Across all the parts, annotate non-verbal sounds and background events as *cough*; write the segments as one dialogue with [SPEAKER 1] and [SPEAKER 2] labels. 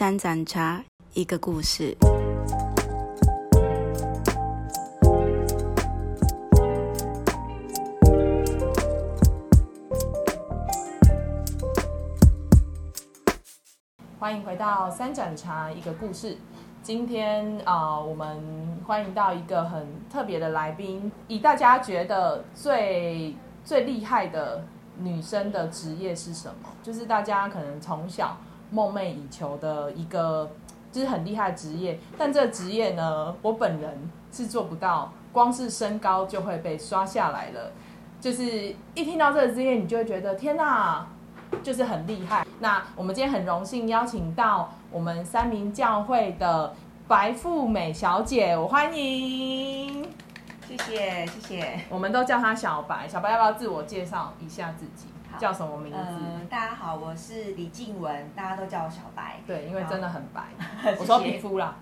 [SPEAKER 1] 三盏茶，一个故事。
[SPEAKER 2] 欢迎回到三盏茶一个故事。今天啊、我们欢迎到一个很特别的来宾，以大家觉得最最厉害的女生的职业是什么？就是大家可能从小梦寐以求的一个，就是很厉害的职业。但这个职业呢，我本人是做不到，光是身高就会被刷下来了。就是一听到这个职业，你就会觉得天哪，就是很厉害。那我们今天很荣幸邀请到我们三明教会的白富美小姐，我欢迎。
[SPEAKER 3] 谢谢谢谢。
[SPEAKER 2] 我们都叫她小白，小白要不要自我介绍一下自己？
[SPEAKER 3] 好
[SPEAKER 2] 叫什么名字？
[SPEAKER 3] 嗯，大家好，我是李静雯，大家都叫我小白。
[SPEAKER 2] 对，因为真的很白。*laughs* 我说皮肤啦，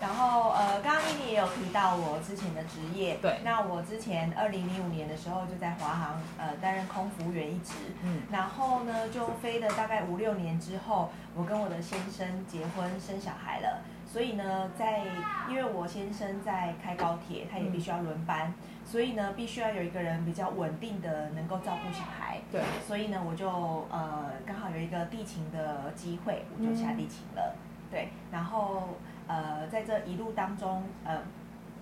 [SPEAKER 3] 然后呃，刚刚妮妮也有提到我之前的职业，
[SPEAKER 2] 对
[SPEAKER 3] 那我之前二零零五年的时候就在华航呃担任空服务员一职，
[SPEAKER 2] 嗯，
[SPEAKER 3] 然后呢就飞了大概五六年之后，我跟我的先生结婚生小孩了。所以呢，在因为我先生在开高铁，他也必须要轮班，所以呢，必须要有一个人比较稳定的能够照顾小孩。
[SPEAKER 2] 对，
[SPEAKER 3] 所以呢，我就呃刚好有一个地勤的机会，我就下地勤了。对，然后呃在这一路当中，呃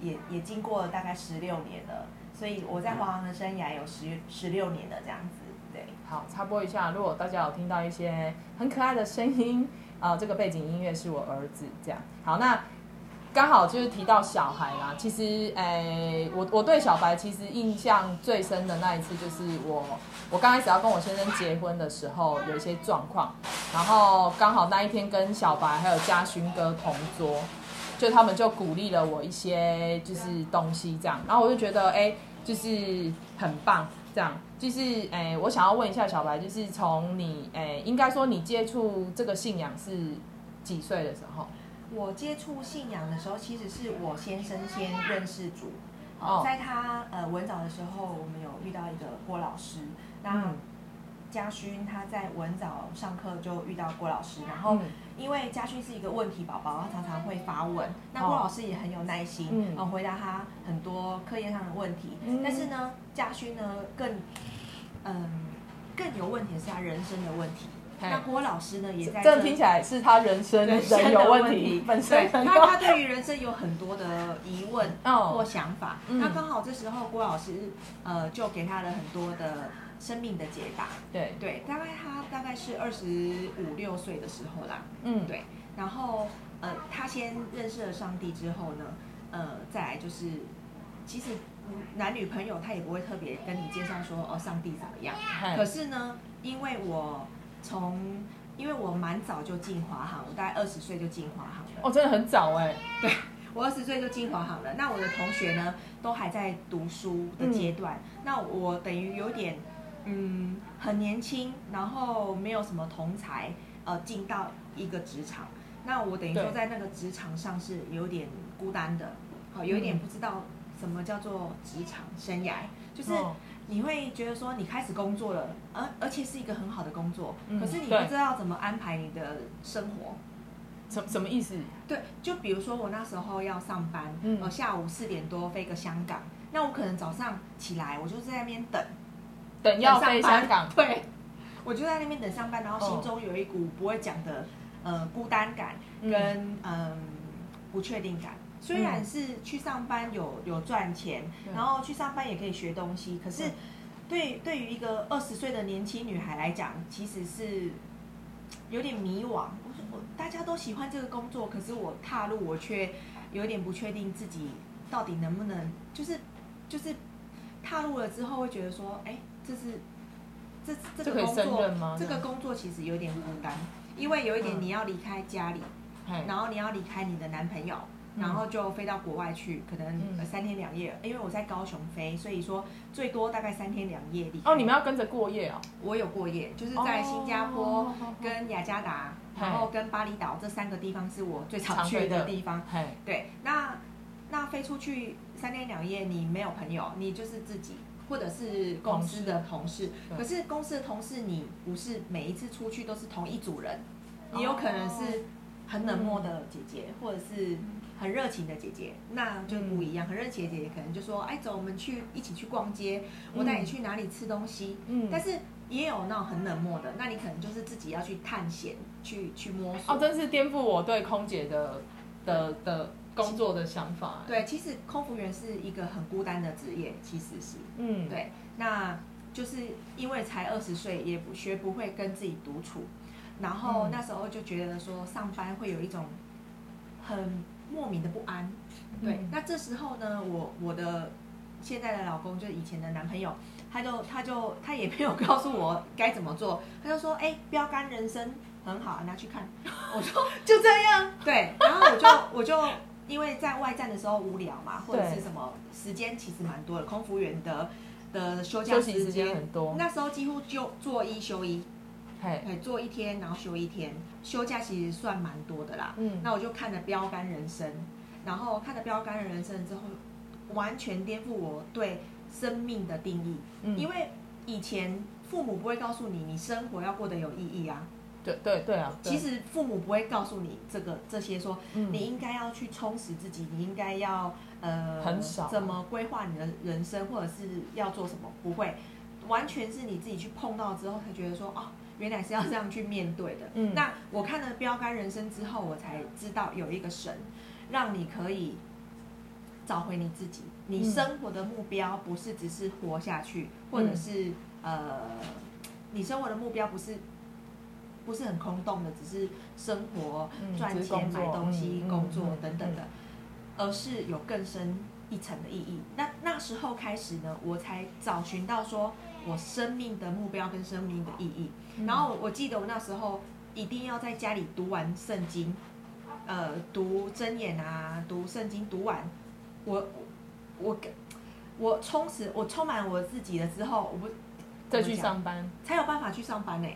[SPEAKER 3] 也也经过了大概十六年了，所以我在华航的生涯有十十六年的这样子。对，
[SPEAKER 2] 好，插播一下，如果大家有听到一些很可爱的声音，啊、这个背景音乐是我儿子，这样。好，那刚好就是提到小孩啦。其实，诶、我我对小白其实印象最深的那一次，就是我我刚开始要跟我先生结婚的时候，有一些状况，然后刚好那一天跟小白还有嘉勋哥同桌，就他们就鼓励了我一些就是东西这样，然后我就觉得哎、就是很棒这样，就是哎、我想要问一下小白，就是从你哎、应该说你接触这个信仰是几岁的时候？
[SPEAKER 3] 我接触信仰的时候，其实是我先生先认识主。
[SPEAKER 2] 哦
[SPEAKER 3] 在他呃文藻的时候，我们有遇到一个郭老师，那
[SPEAKER 2] 嗯。
[SPEAKER 3] 嘉勋他在文藻上课就遇到郭老师，然后
[SPEAKER 2] 嗯。
[SPEAKER 3] 因为嘉勋是一个问题宝宝，他常常会发问，那
[SPEAKER 2] 哦。
[SPEAKER 3] 郭老师也很有耐心，
[SPEAKER 2] 嗯。
[SPEAKER 3] 嗯，回答他很多课业上的问题。
[SPEAKER 2] 嗯。
[SPEAKER 3] 但是呢，嘉勋呢更嗯更有问题的是他人生的问题。那郭老师呢也在
[SPEAKER 2] 这听起来是他人生
[SPEAKER 3] 人生
[SPEAKER 2] 有
[SPEAKER 3] 的
[SPEAKER 2] 问题，本身
[SPEAKER 3] 他他对于人生有很多的疑问
[SPEAKER 2] 哦
[SPEAKER 3] 或想法。
[SPEAKER 2] 嗯
[SPEAKER 3] 那刚好这时候郭老师呃就给他了很多的生命的解答。
[SPEAKER 2] 对，
[SPEAKER 3] 对，大概他大概是二十五六岁的时候啦。
[SPEAKER 2] 嗯，
[SPEAKER 3] 对，然后呃他先认识了上帝之后呢，呃再来就是其实男女朋友他也不会特别跟你介绍说哦上帝怎么样。可是呢，因为我从因为我蛮早就进华航，我大概二十岁就进华航了。
[SPEAKER 2] 哦，真的很早哎，
[SPEAKER 3] 我二十岁就进华航了。那我的同学呢，都还在读书的阶段。那我等于有点嗯很年轻，然后没有什么同才，呃，进到一个职场。那我等于说在那个职场上是有点孤单的，好，有一点
[SPEAKER 2] 嗯
[SPEAKER 3] 不知道什么叫做职场生涯，就是。
[SPEAKER 2] 哦
[SPEAKER 3] 你会觉得说你开始工作了，而而且是一个很好的工作，
[SPEAKER 2] 嗯
[SPEAKER 3] 可是你不知道怎么安排你的生活。
[SPEAKER 2] 什什么意思？
[SPEAKER 3] 对，就比如说我那时候要上班，
[SPEAKER 2] 嗯
[SPEAKER 3] 呃，下午四点多飞个香港，那我可能早上起来，我就在那边等，
[SPEAKER 2] 等要飞香港，*laughs*
[SPEAKER 3] 对，我就在那边等上班，然后
[SPEAKER 2] 哦
[SPEAKER 3] 心中有一股不会讲的呃孤单感
[SPEAKER 2] 嗯
[SPEAKER 3] 跟嗯、不确定感。虽然是去上班有有赚钱，
[SPEAKER 2] 对。
[SPEAKER 3] 然后去上班也可以学东西，可是
[SPEAKER 2] 对。
[SPEAKER 3] 对对于一个二十岁的年轻女孩来讲，其实是有点迷惘。我说我大家都喜欢这个工作，可是我踏入我却有点不确定自己到底能不能，就是就是踏入了之后会觉得说，哎，这是这这个工作
[SPEAKER 2] 吗？
[SPEAKER 3] 这个工作其实有点孤单，因为有一点
[SPEAKER 2] 嗯。
[SPEAKER 3] 你要离开家里，
[SPEAKER 2] 嘿。
[SPEAKER 3] 然后你要离开你的男朋友。
[SPEAKER 2] 嗯
[SPEAKER 3] 然后就飞到国外去，可能三天两夜，因为我在高雄飞，所以说最多大概三天两夜。
[SPEAKER 2] 哦，你们要跟着过夜哦，
[SPEAKER 3] 我有过夜，就是在新加坡
[SPEAKER 2] 哦
[SPEAKER 3] 跟雅加达，然后跟巴厘岛这三个地方是我最常去
[SPEAKER 2] 的
[SPEAKER 3] 的地方。
[SPEAKER 2] 嘿，
[SPEAKER 3] 对，那那飞出去三天两夜，你没有朋友，你就是自己，或者是公司的同事。
[SPEAKER 2] 对。
[SPEAKER 3] 可是公司的同事，你不是每一次出去都是同一组人，你有可能是很冷漠的姐姐，或者是很热情的姐姐，那就不一样。很热情的姐姐可能就说：“哎，走，我们去一起去逛街，我带你去哪里吃东西。”
[SPEAKER 2] 嗯，
[SPEAKER 3] 但是也有那种很冷漠的，那你可能就是自己要去探险，去去摸索。
[SPEAKER 2] 哦，真是颠覆我对空姐的的的工作的想法。
[SPEAKER 3] 对，其实空服员是一个很孤单的职业，其实是，
[SPEAKER 2] 嗯，
[SPEAKER 3] 对，那就是因为才二十岁，也不学不会跟自己独处，然后
[SPEAKER 2] 嗯
[SPEAKER 3] 那时候就觉得说上班会有一种很莫名的不安。对，
[SPEAKER 2] 嗯
[SPEAKER 3] 那这时候呢，我我的现在的老公就是以前的男朋友，他就他就他也没有告诉我该怎么做，他就说，哎、标杆人生很好，拿去看。我说 *laughs*
[SPEAKER 2] 就这样。
[SPEAKER 3] 对，然后我就我就因为在外站的时候无聊嘛，或者是什么时间其实蛮多的，空服员的的休假
[SPEAKER 2] 时
[SPEAKER 3] 时
[SPEAKER 2] 间很多
[SPEAKER 3] 那时候几乎就做一休一，
[SPEAKER 2] 嘿，
[SPEAKER 3] 对，做一天然后休一天，休假其实算蛮多的啦。
[SPEAKER 2] 嗯，
[SPEAKER 3] 那我就看了《标杆人生》，然后看了《标杆人生》之后，完全颠覆我对生命的定义。
[SPEAKER 2] 嗯
[SPEAKER 3] 因为以前父母不会告诉你，你生活要过得有意义啊。
[SPEAKER 2] 对对对啊，对
[SPEAKER 3] 其实父母不会告诉你这个这些说，
[SPEAKER 2] 嗯
[SPEAKER 3] 你应该要去充实自己，你应该要呃
[SPEAKER 2] 很少
[SPEAKER 3] 怎么规划你的人生，或者是要做什么，不会，完全是你自己去碰到之后才觉得说哦，原来是要这样去面对的。
[SPEAKER 2] 嗯
[SPEAKER 3] 那我看了《标杆人生》之后，我才知道有一个神，让你可以找回你自己。你
[SPEAKER 2] 嗯
[SPEAKER 3] 生活的目标不是只是活下去，或者
[SPEAKER 2] 嗯
[SPEAKER 3] 是呃，你生活的目标不是不是很空洞的，只是生活、
[SPEAKER 2] 嗯
[SPEAKER 3] 赚钱、买东西、工作
[SPEAKER 2] 嗯
[SPEAKER 3] 等等的，而是有更深一层的意义。那那时候开始呢，我才找寻到说我生命的目标跟生命的意义。
[SPEAKER 2] 嗯。
[SPEAKER 3] 然后我记得我那时候一定要在家里读完圣经，呃，读箴言啊，读圣经读完，我我我充实，我充满我自己了之后，我不
[SPEAKER 2] 再去上班，
[SPEAKER 3] 才有办法去上班呢、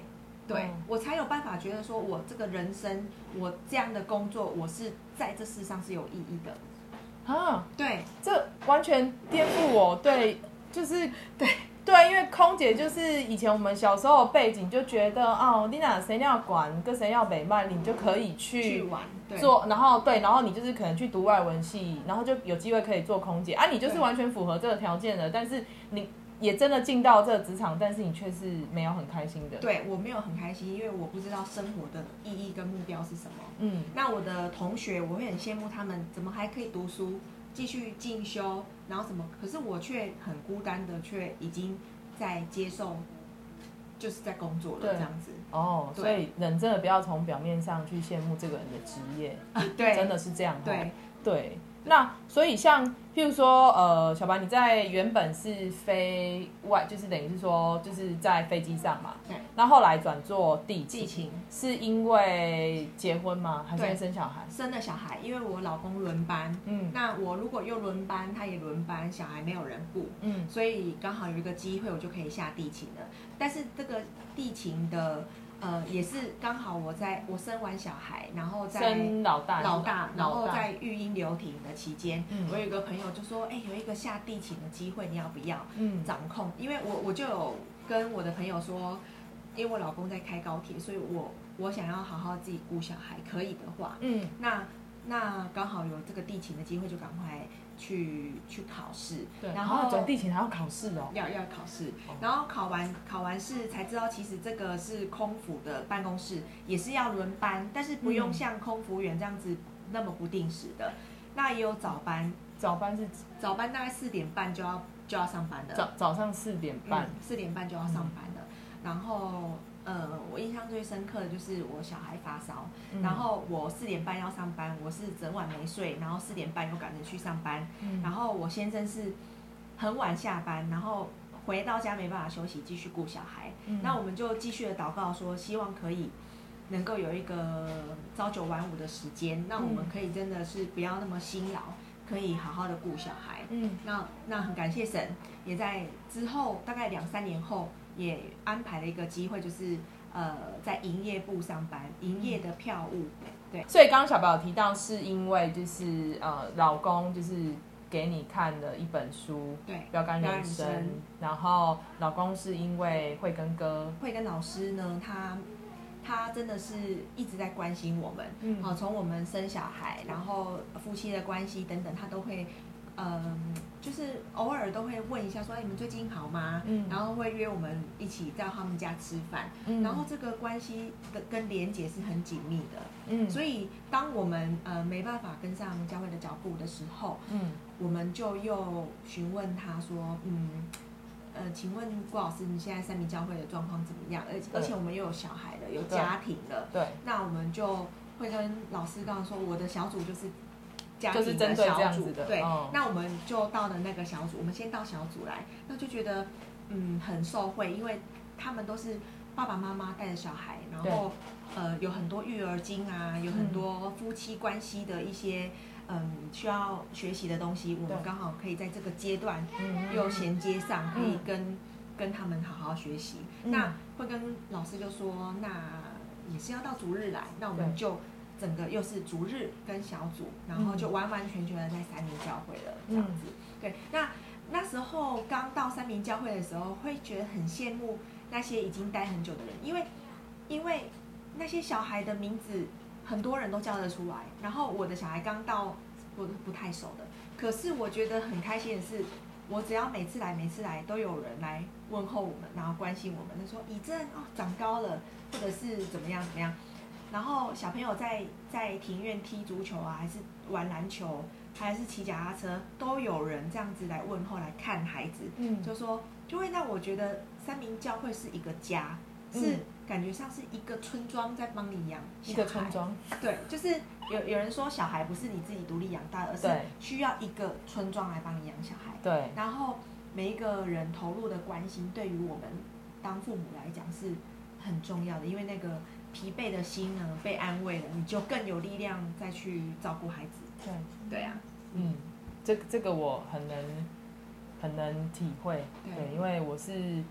[SPEAKER 3] 对、
[SPEAKER 2] 嗯
[SPEAKER 3] 我才有办法觉得说，我这个人生，我这样的工作，我是在这世上是有意义的。
[SPEAKER 2] 啊，
[SPEAKER 3] 对，
[SPEAKER 2] 这完全颠覆我对，就是对对，因为空姐就是以前我们小时候的背景就觉得哦，你哪谁要管，跟谁要北曼，你就可以
[SPEAKER 3] 去
[SPEAKER 2] 去
[SPEAKER 3] 玩，对，
[SPEAKER 2] 做，然后对，然后你就是可能去读外文系，然后就有机会可以做空姐啊，你就是完全符合这个条件的，但是你也真的进到这个职场，但是你却是没有很开心的。，
[SPEAKER 3] 对我没有很开心，因为我不知道生活的意义跟目标是什么。
[SPEAKER 2] 嗯
[SPEAKER 3] 那我的同学，我会很羡慕他们怎么还可以读书，继续进修，然后什么，可是我却很孤单的，却已经在接受，就是在工作了
[SPEAKER 2] 对。
[SPEAKER 3] 这样子。
[SPEAKER 2] 哦，所以人真的不要从表面上去羡慕这个人的职业，*laughs*
[SPEAKER 3] 对，
[SPEAKER 2] 真的是这样、哦。
[SPEAKER 3] 对，
[SPEAKER 2] 对，那所以像譬如说，呃，小白你在原本是飞外，就是等于是说就是在飞机上嘛，
[SPEAKER 3] 对，
[SPEAKER 2] 那后来转做地勤，
[SPEAKER 3] 地勤
[SPEAKER 2] 是因为结婚吗？还是生小孩？
[SPEAKER 3] 生了小孩，因为我老公轮班，
[SPEAKER 2] 嗯
[SPEAKER 3] 那我如果又轮班，他也轮班，小孩没有人顾，
[SPEAKER 2] 嗯
[SPEAKER 3] 所以刚好有一个机会，我就可以下地勤了。但是这个地勤的，呃，也是刚好我在我生完小孩，然后在
[SPEAKER 2] 生老大，
[SPEAKER 3] 老大，然后在育婴留停的期间，
[SPEAKER 2] 嗯。
[SPEAKER 3] 我有一个朋友就说，哎、有一个下地勤的机会，你要不要
[SPEAKER 2] 嗯。
[SPEAKER 3] 掌控？因为我我就有跟我的朋友说，因为我老公在开高铁，所以我我想要好好自己顾小孩，可以的话，
[SPEAKER 2] 嗯。
[SPEAKER 3] 那那刚好有这个地勤的机会，就赶快去去考试，
[SPEAKER 2] 对，
[SPEAKER 3] 然后
[SPEAKER 2] 转地勤还要考试哦。
[SPEAKER 3] 要要考试
[SPEAKER 2] 哦，
[SPEAKER 3] 然后考完考完试才知道，其实这个是空服的办公室，也是要轮班，但是不用
[SPEAKER 2] 嗯
[SPEAKER 3] 像空服员这样子那么不定时的。那也有早班，
[SPEAKER 2] 早班是
[SPEAKER 3] 早班大概四点半就要就要上班的，
[SPEAKER 2] 早早上四点半
[SPEAKER 3] 嗯，四点半就要上班的。然后呃，我印象最深刻的就是我小孩发烧，
[SPEAKER 2] 嗯
[SPEAKER 3] 然后我四点半要上班，我是整晚没睡，然后四点半又赶着去上班，
[SPEAKER 2] 嗯
[SPEAKER 3] 然后我先生是很晚下班，然后回到家没办法休息，继续顾小孩。
[SPEAKER 2] 嗯
[SPEAKER 3] 那我们就继续的祷告说，希望可以能够有一个朝九晚五的时间，那我们
[SPEAKER 2] 嗯
[SPEAKER 3] 可以真的是不要那么辛劳，可以好好的顾小孩。
[SPEAKER 2] 嗯
[SPEAKER 3] 那那很感谢神，也在之后大概两三年后，也安排了一个机会，就是呃在营业部上班，营业的票务。对。
[SPEAKER 2] 所以刚刚小宝有提到，是因为就是呃，老公就是给你看的一本书
[SPEAKER 3] 对《
[SPEAKER 2] 标杆
[SPEAKER 3] 人
[SPEAKER 2] 生，然后老公是因为慧根哥，
[SPEAKER 3] 慧根老师呢，他他真的是一直在关心我们，
[SPEAKER 2] 嗯。
[SPEAKER 3] 好、从我们生小孩，然后夫妻的关系等等，他都会，嗯，就是偶尔都会问一下说，哎，你们最近好吗？
[SPEAKER 2] 嗯。
[SPEAKER 3] 然后会约我们一起到他们家吃饭，
[SPEAKER 2] 嗯。
[SPEAKER 3] 然后这个关系的跟连结是很紧密的，
[SPEAKER 2] 嗯。
[SPEAKER 3] 所以当我们呃没办法跟上教会的脚步的时候，
[SPEAKER 2] 嗯。
[SPEAKER 3] 我们就又询问他说，嗯，呃，请问郭老师，你现在三明教会的状况怎么样？而
[SPEAKER 2] 对。
[SPEAKER 3] 而且我们又有小孩了，有家庭了，
[SPEAKER 2] 对，
[SPEAKER 3] 那我们就会跟老师告诉说，我的小组就是家
[SPEAKER 2] 就是
[SPEAKER 3] 庭
[SPEAKER 2] 针对
[SPEAKER 3] 小组，
[SPEAKER 2] 的
[SPEAKER 3] 对，
[SPEAKER 2] 嗯。
[SPEAKER 3] 那我们就到了那个小组，我们先到小组来，那就觉得嗯很受惠，因为他们都是爸爸妈妈带着小孩，然后呃有很多育儿经啊，有很多夫妻关系的一些嗯需要学习的东西，我们刚好可以在这个阶段
[SPEAKER 2] 嗯
[SPEAKER 3] 又衔接上，可以
[SPEAKER 2] 嗯。
[SPEAKER 3] 跟、跟他们好好学习。
[SPEAKER 2] 嗯。
[SPEAKER 3] 那会跟老师就说，那也是要到逐日来，那我们就整个又是逐日跟小组，然后就完完全全的在三明教会了，这样子。对，那那时候刚到三明教会的时候，会觉得很羡慕那些已经待很久的人，因为因为那些小孩的名字很多人都叫得出来，然后我的小孩刚到，我都不太熟的，可是我觉得很开心的是。我只要每次来，每次来都有人来问候我们，然后关心我们，他说以正哦长高了，或者是怎么样怎么样。然后小朋友在在庭院踢足球啊，还是玩篮球，还是骑脚踏车，都有人这样子来问候来看孩子，
[SPEAKER 2] 嗯。
[SPEAKER 3] 就说就会让我觉得三明教会是一个家，
[SPEAKER 2] 嗯。
[SPEAKER 3] 是感觉上是一个村庄在帮你养
[SPEAKER 2] 一个村庄，
[SPEAKER 3] 对，就是有有人说小孩不是你自己独立养大，而是需要一个村庄来帮你养小孩。
[SPEAKER 2] 对，
[SPEAKER 3] 然后每一个人投入的关心，对于我们当父母来讲是很重要的，因为那个疲惫的心呢被安慰了，你就更有力量再去照顾孩子。
[SPEAKER 2] 对，
[SPEAKER 3] 对啊，
[SPEAKER 2] 嗯，这这个我很能很能体会，
[SPEAKER 3] 对。
[SPEAKER 2] 对，因为我是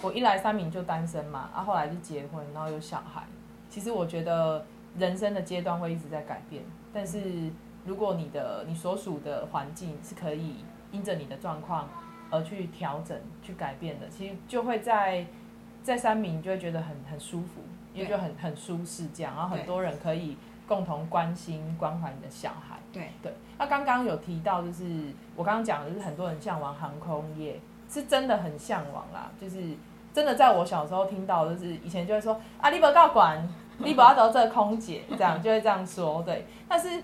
[SPEAKER 2] 我一来三明就单身嘛，啊，后来就结婚，然后有小孩。其实我觉得人生的阶段会一直在改变，但是如果你的你所属的环境是可以因着你的状况而去调整、去改变的，其实就会在在三明就会觉得很很舒服，也就很很舒适这样，然后很多人可以共同关心关怀你的小孩。
[SPEAKER 3] 对
[SPEAKER 2] 对，那刚刚有提到，就是我刚刚讲的，就是很多人向往航空业，是真的很向往啦。就是真的，在我小时候听到，就是以前就会说啊，你不要管，*laughs* 你不要得这空姐，这样就会这样说。对，但是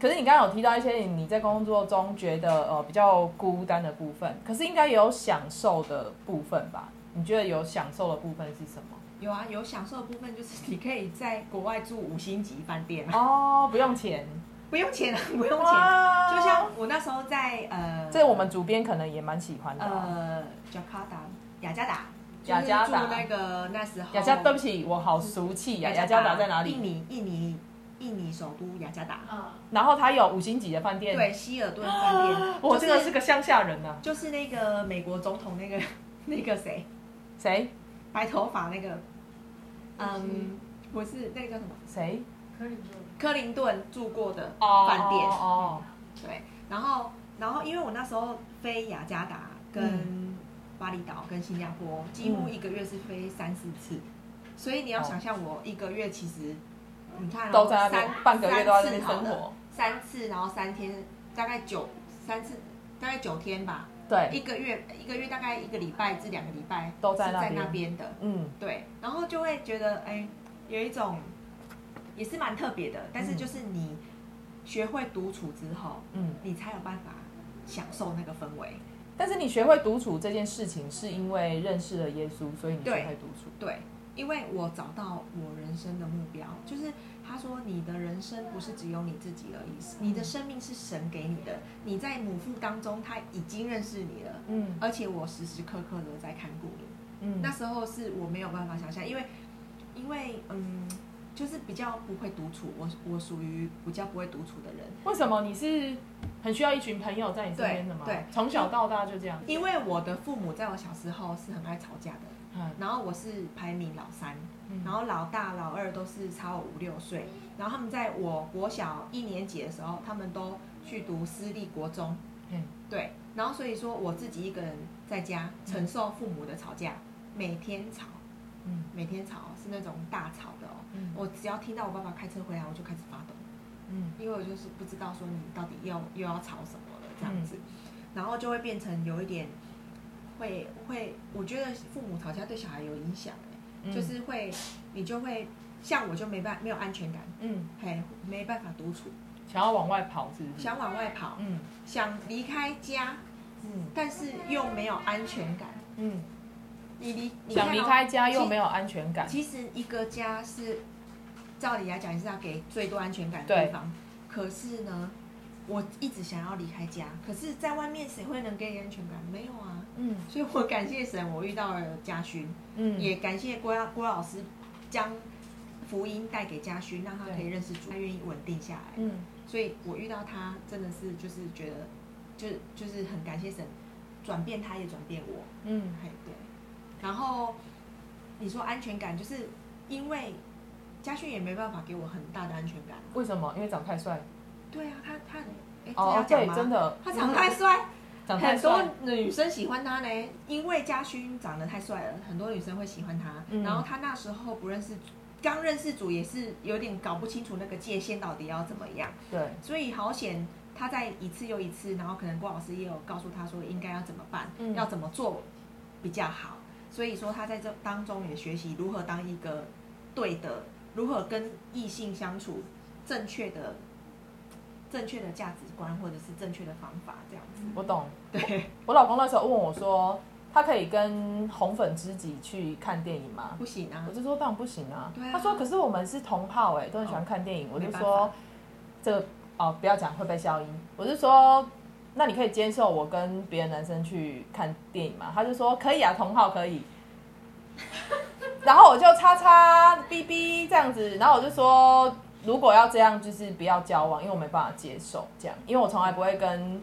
[SPEAKER 2] 可是你刚刚有提到一些你在工作中觉得呃比较孤单的部分，可是应该也有享受的部分吧？你觉得有享受的部分是什么？
[SPEAKER 3] 有啊，有享受的部分就是 *laughs* 你可以在国外住五星级饭店啊，
[SPEAKER 2] 哦，不用钱，
[SPEAKER 3] 不用钱啊，*laughs* 不用钱。就像我那时候在呃，
[SPEAKER 2] 这我们主编可能也蛮喜欢的、哦。
[SPEAKER 3] 呃，Jakarta 雅加达，
[SPEAKER 2] 雅加达
[SPEAKER 3] 就是住那个那时候
[SPEAKER 2] 雅加，对不起，我好俗气呀！雅加达在哪里？
[SPEAKER 3] 印尼，印尼，印尼首都雅加达。
[SPEAKER 4] 嗯，
[SPEAKER 2] 然后它有五星级的饭店。
[SPEAKER 3] 对，希尔顿饭店。*gasps*
[SPEAKER 2] 我
[SPEAKER 3] 就
[SPEAKER 2] 这个是个乡下人呐、
[SPEAKER 3] 就是那个美国总统那个 *laughs* 那个谁，
[SPEAKER 2] 谁
[SPEAKER 3] 白头发那个，嗯，不是那个叫什么？
[SPEAKER 2] 谁？
[SPEAKER 4] 克林顿。
[SPEAKER 3] 克林顿住过的
[SPEAKER 2] 哦
[SPEAKER 3] 饭店。
[SPEAKER 2] 哦，
[SPEAKER 3] 对，然后然后因为我那时候飞雅加达跟巴厘岛跟新加坡，几乎一个月是飞三四次，所以你要想象我一个月其实，你看、哦、
[SPEAKER 2] 都在那边
[SPEAKER 3] 三
[SPEAKER 2] 半个月都在那生活。
[SPEAKER 3] 三次，然后三天，大概九三次，大概九天吧，
[SPEAKER 2] 对，
[SPEAKER 3] 一个月一个月大概一个礼拜至两个礼拜
[SPEAKER 2] 都在那边
[SPEAKER 3] 的，
[SPEAKER 2] 嗯，
[SPEAKER 3] 对，然后就会觉得哎，有一种也是蛮特别的，但是
[SPEAKER 2] 嗯
[SPEAKER 3] 就是你学会独处之后，
[SPEAKER 2] 嗯。
[SPEAKER 3] 你才有办法享受那个氛围。
[SPEAKER 2] 但是你学会独处这件事情，是因为认识了耶稣，所以你学
[SPEAKER 3] 对
[SPEAKER 2] 会独处。
[SPEAKER 3] 对，因为我找到我人生的目标，就是他说你的人生不是只有你自己而已，你的生命是神给你的，你在母腹当中他已经认识你了，
[SPEAKER 2] 嗯。
[SPEAKER 3] 而且我时时刻刻的在看顾你。
[SPEAKER 2] 嗯，
[SPEAKER 3] 那时候是我没有办法想象，因为因为嗯，就是比较不会独处，我我属于比较不会独处的人，
[SPEAKER 2] 为什么？你是很需要一群朋友在你身边的吗？
[SPEAKER 3] 对对。
[SPEAKER 2] 从小到大就这样。
[SPEAKER 3] 因为我的父母在我小时候是很爱吵架的，
[SPEAKER 2] 嗯。
[SPEAKER 3] 然后我是排名老三，
[SPEAKER 2] 嗯。
[SPEAKER 3] 然后老大、老二都是差我五六岁，然后他们在我国小一年级的时候，他们都去读私立国中，
[SPEAKER 2] 嗯。
[SPEAKER 3] 对，然后所以说我自己一个人在家承受父母的吵架，每天吵，
[SPEAKER 2] 嗯。
[SPEAKER 3] 每天吵是那种大吵的哦。
[SPEAKER 2] 嗯。
[SPEAKER 3] 我只要听到我爸爸开车回来，我就开始发抖，
[SPEAKER 2] 嗯
[SPEAKER 3] 因为我就是不知道说你到底要又要吵什么了这样子，
[SPEAKER 2] 嗯
[SPEAKER 3] 然后就会变成有一点会会，我觉得父母吵架对小孩有影响、欸
[SPEAKER 2] 嗯
[SPEAKER 3] 就是会你就会像我就没办没有安全感，
[SPEAKER 2] 嗯，
[SPEAKER 3] 嘿，没办法独处，
[SPEAKER 2] 想要往外跑是不是？
[SPEAKER 3] 想往外跑，
[SPEAKER 2] 嗯
[SPEAKER 3] 想离开家，
[SPEAKER 2] 嗯
[SPEAKER 3] 但是又没有安全感。
[SPEAKER 2] 嗯，
[SPEAKER 3] 你离
[SPEAKER 2] 想离开家又
[SPEAKER 3] 其
[SPEAKER 2] 没有安全感。
[SPEAKER 3] 其实一个家是，照理来讲是要给最多安全感的
[SPEAKER 2] 对
[SPEAKER 3] 地方。可是呢，我一直想要离开家，可是在外面谁会能给你安全感？没有啊。
[SPEAKER 2] 嗯
[SPEAKER 3] 所以我感谢神，我遇到了家勋，
[SPEAKER 2] 嗯，
[SPEAKER 3] 也感谢郭郭老师将福音带给家勋，让他可以认识主，他愿意稳定下来。
[SPEAKER 2] 嗯
[SPEAKER 3] 所以我遇到他真的是就是觉得，就是就是很感谢神，转变他也转变我。
[SPEAKER 2] 嗯
[SPEAKER 3] 嘿，对。然后你说安全感，就是因为家训也没办法给我很大的安全感。
[SPEAKER 2] 为什么？因为长太帅。
[SPEAKER 3] 对啊，他他，
[SPEAKER 2] 哦对，
[SPEAKER 3] 吗？
[SPEAKER 2] 真，的，
[SPEAKER 3] 他长太帅，
[SPEAKER 2] 长太
[SPEAKER 3] 很多。女生喜欢他呢，因为嘉勋长得太帅了，很多女生会喜欢他。
[SPEAKER 2] 嗯
[SPEAKER 3] 然后他那时候不认识，刚认识主也是有点搞不清楚那个界限到底要怎么样，
[SPEAKER 2] 对，
[SPEAKER 3] 所以好险。他在一次又一次，然后可能郭老师也有告诉他说应该要怎么办，
[SPEAKER 2] 嗯
[SPEAKER 3] 要怎么做比较好。所以说他在这当中也学习如何当一个对的，如何跟异性相处，正确的、正确的价值观或者是正确的方法，这样子。
[SPEAKER 2] 我懂。
[SPEAKER 3] 对，
[SPEAKER 2] 我老公那时候问我说，他可以跟红粉知己去看电影吗？
[SPEAKER 3] 不行啊
[SPEAKER 2] 我，就说当然不行啊。他说可是我们是同好哎、都很喜欢看电影。我就说这个哦不要讲会被消音。我就说那你可以接受我跟别的男生去看电影吗？他就说可以啊，同好可以。然后我就叉叉哔哔这样子，然后我就说如果要这样就是不要交往，因为我没办法接受这样，因为我从来不会跟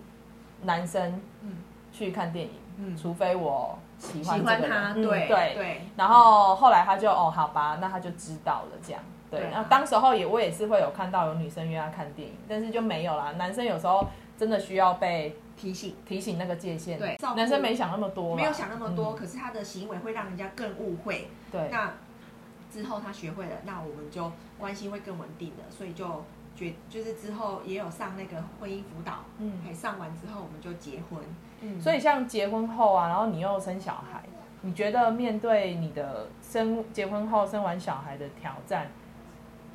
[SPEAKER 2] 男生
[SPEAKER 3] 嗯
[SPEAKER 2] 去看电影，
[SPEAKER 3] 嗯，
[SPEAKER 2] 除非我喜欢这
[SPEAKER 3] 喜欢他，对
[SPEAKER 2] 对。
[SPEAKER 3] 对。
[SPEAKER 2] 然后后来他就哦，好吧，那他就知道了这样。对，
[SPEAKER 3] 对啊
[SPEAKER 2] 那当时候也我也是会有看到有女生约他看电影，但是就没有啦。男生有时候真的需要被
[SPEAKER 3] 提醒，
[SPEAKER 2] 提醒那个界限。
[SPEAKER 3] 对
[SPEAKER 2] 男生没想那么多，
[SPEAKER 3] 没有想那么多，
[SPEAKER 2] 嗯
[SPEAKER 3] 可是他的行为会让人家更误会。
[SPEAKER 2] 对，
[SPEAKER 3] 那之后他学会了，那我们就关系会更稳定了，所以就决就是之后也有上那个婚姻辅导，
[SPEAKER 2] 嗯
[SPEAKER 3] 还上完之后我们就结婚。嗯
[SPEAKER 2] 所以像结婚后啊，然后你又生小孩，你觉得面对你的生结婚后生完小孩的挑战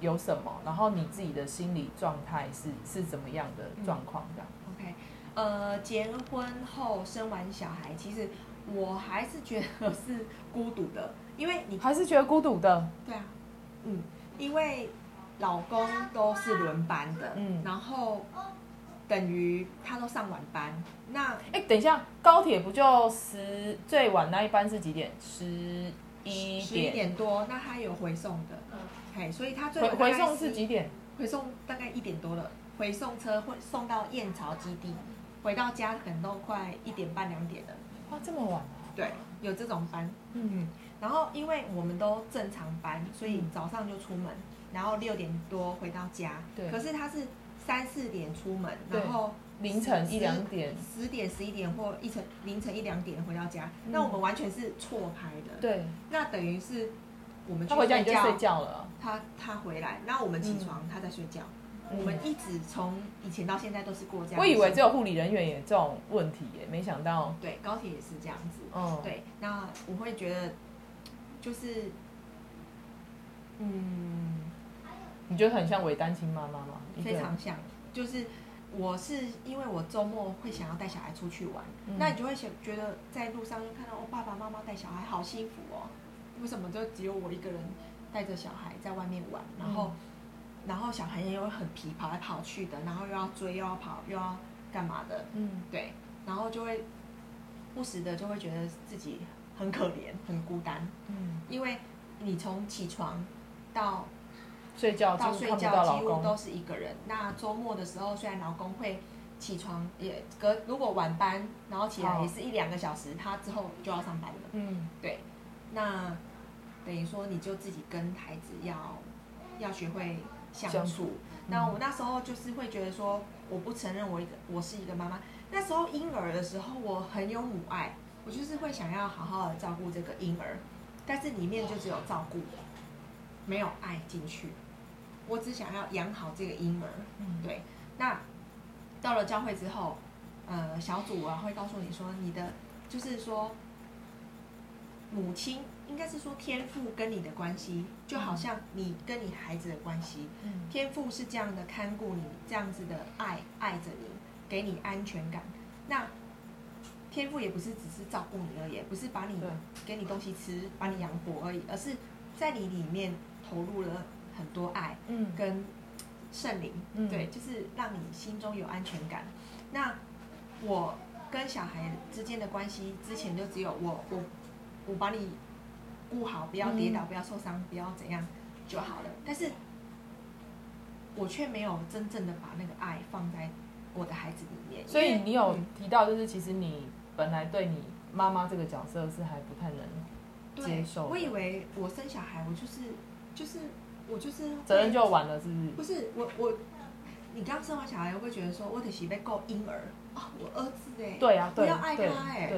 [SPEAKER 2] 有什么？然后你自己的心理状态是是怎么样的状况？这样
[SPEAKER 3] ，OK，呃，结婚后生完小孩，其实我还是觉得是孤独的，因为你
[SPEAKER 2] 还是觉得孤独的？
[SPEAKER 3] 对啊，嗯，因为老公都是轮班的，
[SPEAKER 2] 嗯
[SPEAKER 3] 然后等于他都上晚班，那
[SPEAKER 2] 哎，等一下，高铁不就十最晚那一班是几点？十一
[SPEAKER 3] 十一
[SPEAKER 2] 点。
[SPEAKER 3] 点多，那他有回送的，嘿，所以他最
[SPEAKER 2] 回送是几点？
[SPEAKER 3] 回送大概一点多了，回送车会送到燕巢基地，回到家可能都快一点半两点了。
[SPEAKER 2] 哇，这么晚啊？
[SPEAKER 3] 对，有这种班，
[SPEAKER 2] 嗯，
[SPEAKER 3] 然后因为我们都正常班，所以
[SPEAKER 2] 嗯
[SPEAKER 3] 早上就出门，然后六点多回到家。
[SPEAKER 2] 对
[SPEAKER 3] 可是他是三四点出门，
[SPEAKER 2] 对
[SPEAKER 3] 然后
[SPEAKER 2] 凌晨一两点。
[SPEAKER 3] 十点、十一点或一晨凌晨一两点回到家，
[SPEAKER 2] 嗯
[SPEAKER 3] 那我们完全是错开的。，
[SPEAKER 2] 对，
[SPEAKER 3] 那等于是我们去
[SPEAKER 2] 他回家你就
[SPEAKER 3] 觉
[SPEAKER 2] 睡，觉了。
[SPEAKER 3] 他他回来，那我们起床，他在睡觉。
[SPEAKER 2] 嗯
[SPEAKER 3] 我们一直从以前到现在都是过这样。
[SPEAKER 2] 我以为只有护理人员有这种问题耶，没想到，
[SPEAKER 3] 对高铁也是这样子。
[SPEAKER 2] 嗯，，
[SPEAKER 3] 对，那我会觉得就是，嗯，
[SPEAKER 2] 你觉得很像伪单亲妈妈吗？
[SPEAKER 3] 非常像，就是我是因为我周末会想要带小孩出去玩，
[SPEAKER 2] 嗯
[SPEAKER 3] 那你就会想觉得在路上就看到哦爸爸妈妈带小孩好幸福哦，为什么就只有我一个人带着小孩在外面玩，然后、然后小孩又很皮，跑来跑去的，然后又要追又要跑又要干嘛的，
[SPEAKER 2] 嗯
[SPEAKER 3] 对，然后就会不时的就会觉得自己很可怜很孤单，
[SPEAKER 2] 嗯，
[SPEAKER 3] 因为你从起床到
[SPEAKER 2] 睡觉
[SPEAKER 3] 到睡觉，几乎都是一个人。那周末的时候，虽然老公会起床，也隔如果晚班，然后起来
[SPEAKER 2] 哦
[SPEAKER 3] 也是一两个小时，他之后就要上班了。
[SPEAKER 2] 嗯
[SPEAKER 3] 对，那等于说你就自己跟孩子要要学会相处。
[SPEAKER 2] 相处
[SPEAKER 3] 那我那时候就是会觉得说，我不承认我一个我是一个妈妈。那时候婴儿的时候，我很有母爱，我就是会想要好好的照顾这个婴儿。但是里面就只有照顾，没有爱进去。我只想要养好这个婴儿，
[SPEAKER 2] 嗯，
[SPEAKER 3] 对。那到了教会之后，呃，小组啊会告诉你说，你的就是说，母亲应该是说天赋跟你的关系，就好像你跟你孩子的关系，
[SPEAKER 2] 嗯
[SPEAKER 3] 天赋是这样的看顾你，这样子的爱爱着你，给你安全感。那天赋也不是只是照顾你而已，不是把你给你东西吃，把你养活而已，而是在你里面投入了很多爱
[SPEAKER 2] 嗯
[SPEAKER 3] 跟圣灵，
[SPEAKER 2] 嗯
[SPEAKER 3] 对，就是让你心中有安全感。那我跟小孩之间的关系，之前就只有我我我把你顾好，不要跌倒，
[SPEAKER 2] 嗯
[SPEAKER 3] 不要受伤，不要怎样就好了。但是我却没有真正的把那个爱放在我的孩子里面。
[SPEAKER 2] 所以你有
[SPEAKER 3] 嗯
[SPEAKER 2] 提到，就是其实你本来对你妈妈这个角色是还不太能接受的
[SPEAKER 3] 我以为我生小孩，我就是就是我就是
[SPEAKER 2] 责任就完了，是不是？
[SPEAKER 3] 不是我我，你刚生完小孩，会觉得说我得洗被够婴儿啊、我儿子哎，
[SPEAKER 2] 对啊，对
[SPEAKER 3] 我要爱
[SPEAKER 2] 对
[SPEAKER 3] 他哎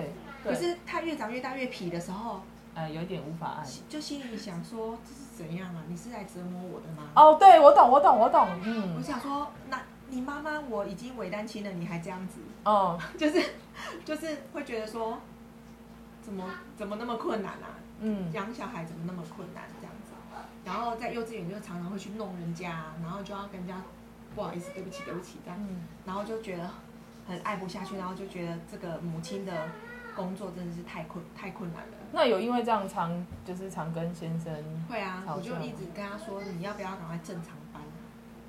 [SPEAKER 3] 可是他越长越大越皮的时候，
[SPEAKER 2] 呃有点无法爱。
[SPEAKER 3] 就心里想说这是怎样啊？你是来折磨我的吗？
[SPEAKER 2] 哦，对我懂，我懂，我懂，嗯
[SPEAKER 3] 我
[SPEAKER 2] 嗯，
[SPEAKER 3] 想说，那你妈妈我已经伪单亲了，你还这样子，
[SPEAKER 2] 哦，*laughs*
[SPEAKER 3] 就是就是会觉得说，怎么怎么那么困难啊？
[SPEAKER 2] 嗯，
[SPEAKER 3] 养小孩怎么那么困难这样子？然后在幼稚园就常常会去弄人家，然后就要跟人家不好意思，对不起，对不起这样，
[SPEAKER 2] 嗯，
[SPEAKER 3] 然后就觉得很爱不下去，然后就觉得这个母亲的工作真的是太困太困难了。
[SPEAKER 2] 那有因为这样常就是常跟先生，
[SPEAKER 3] 会啊，我就一直跟他说，你要不要赶快正常班？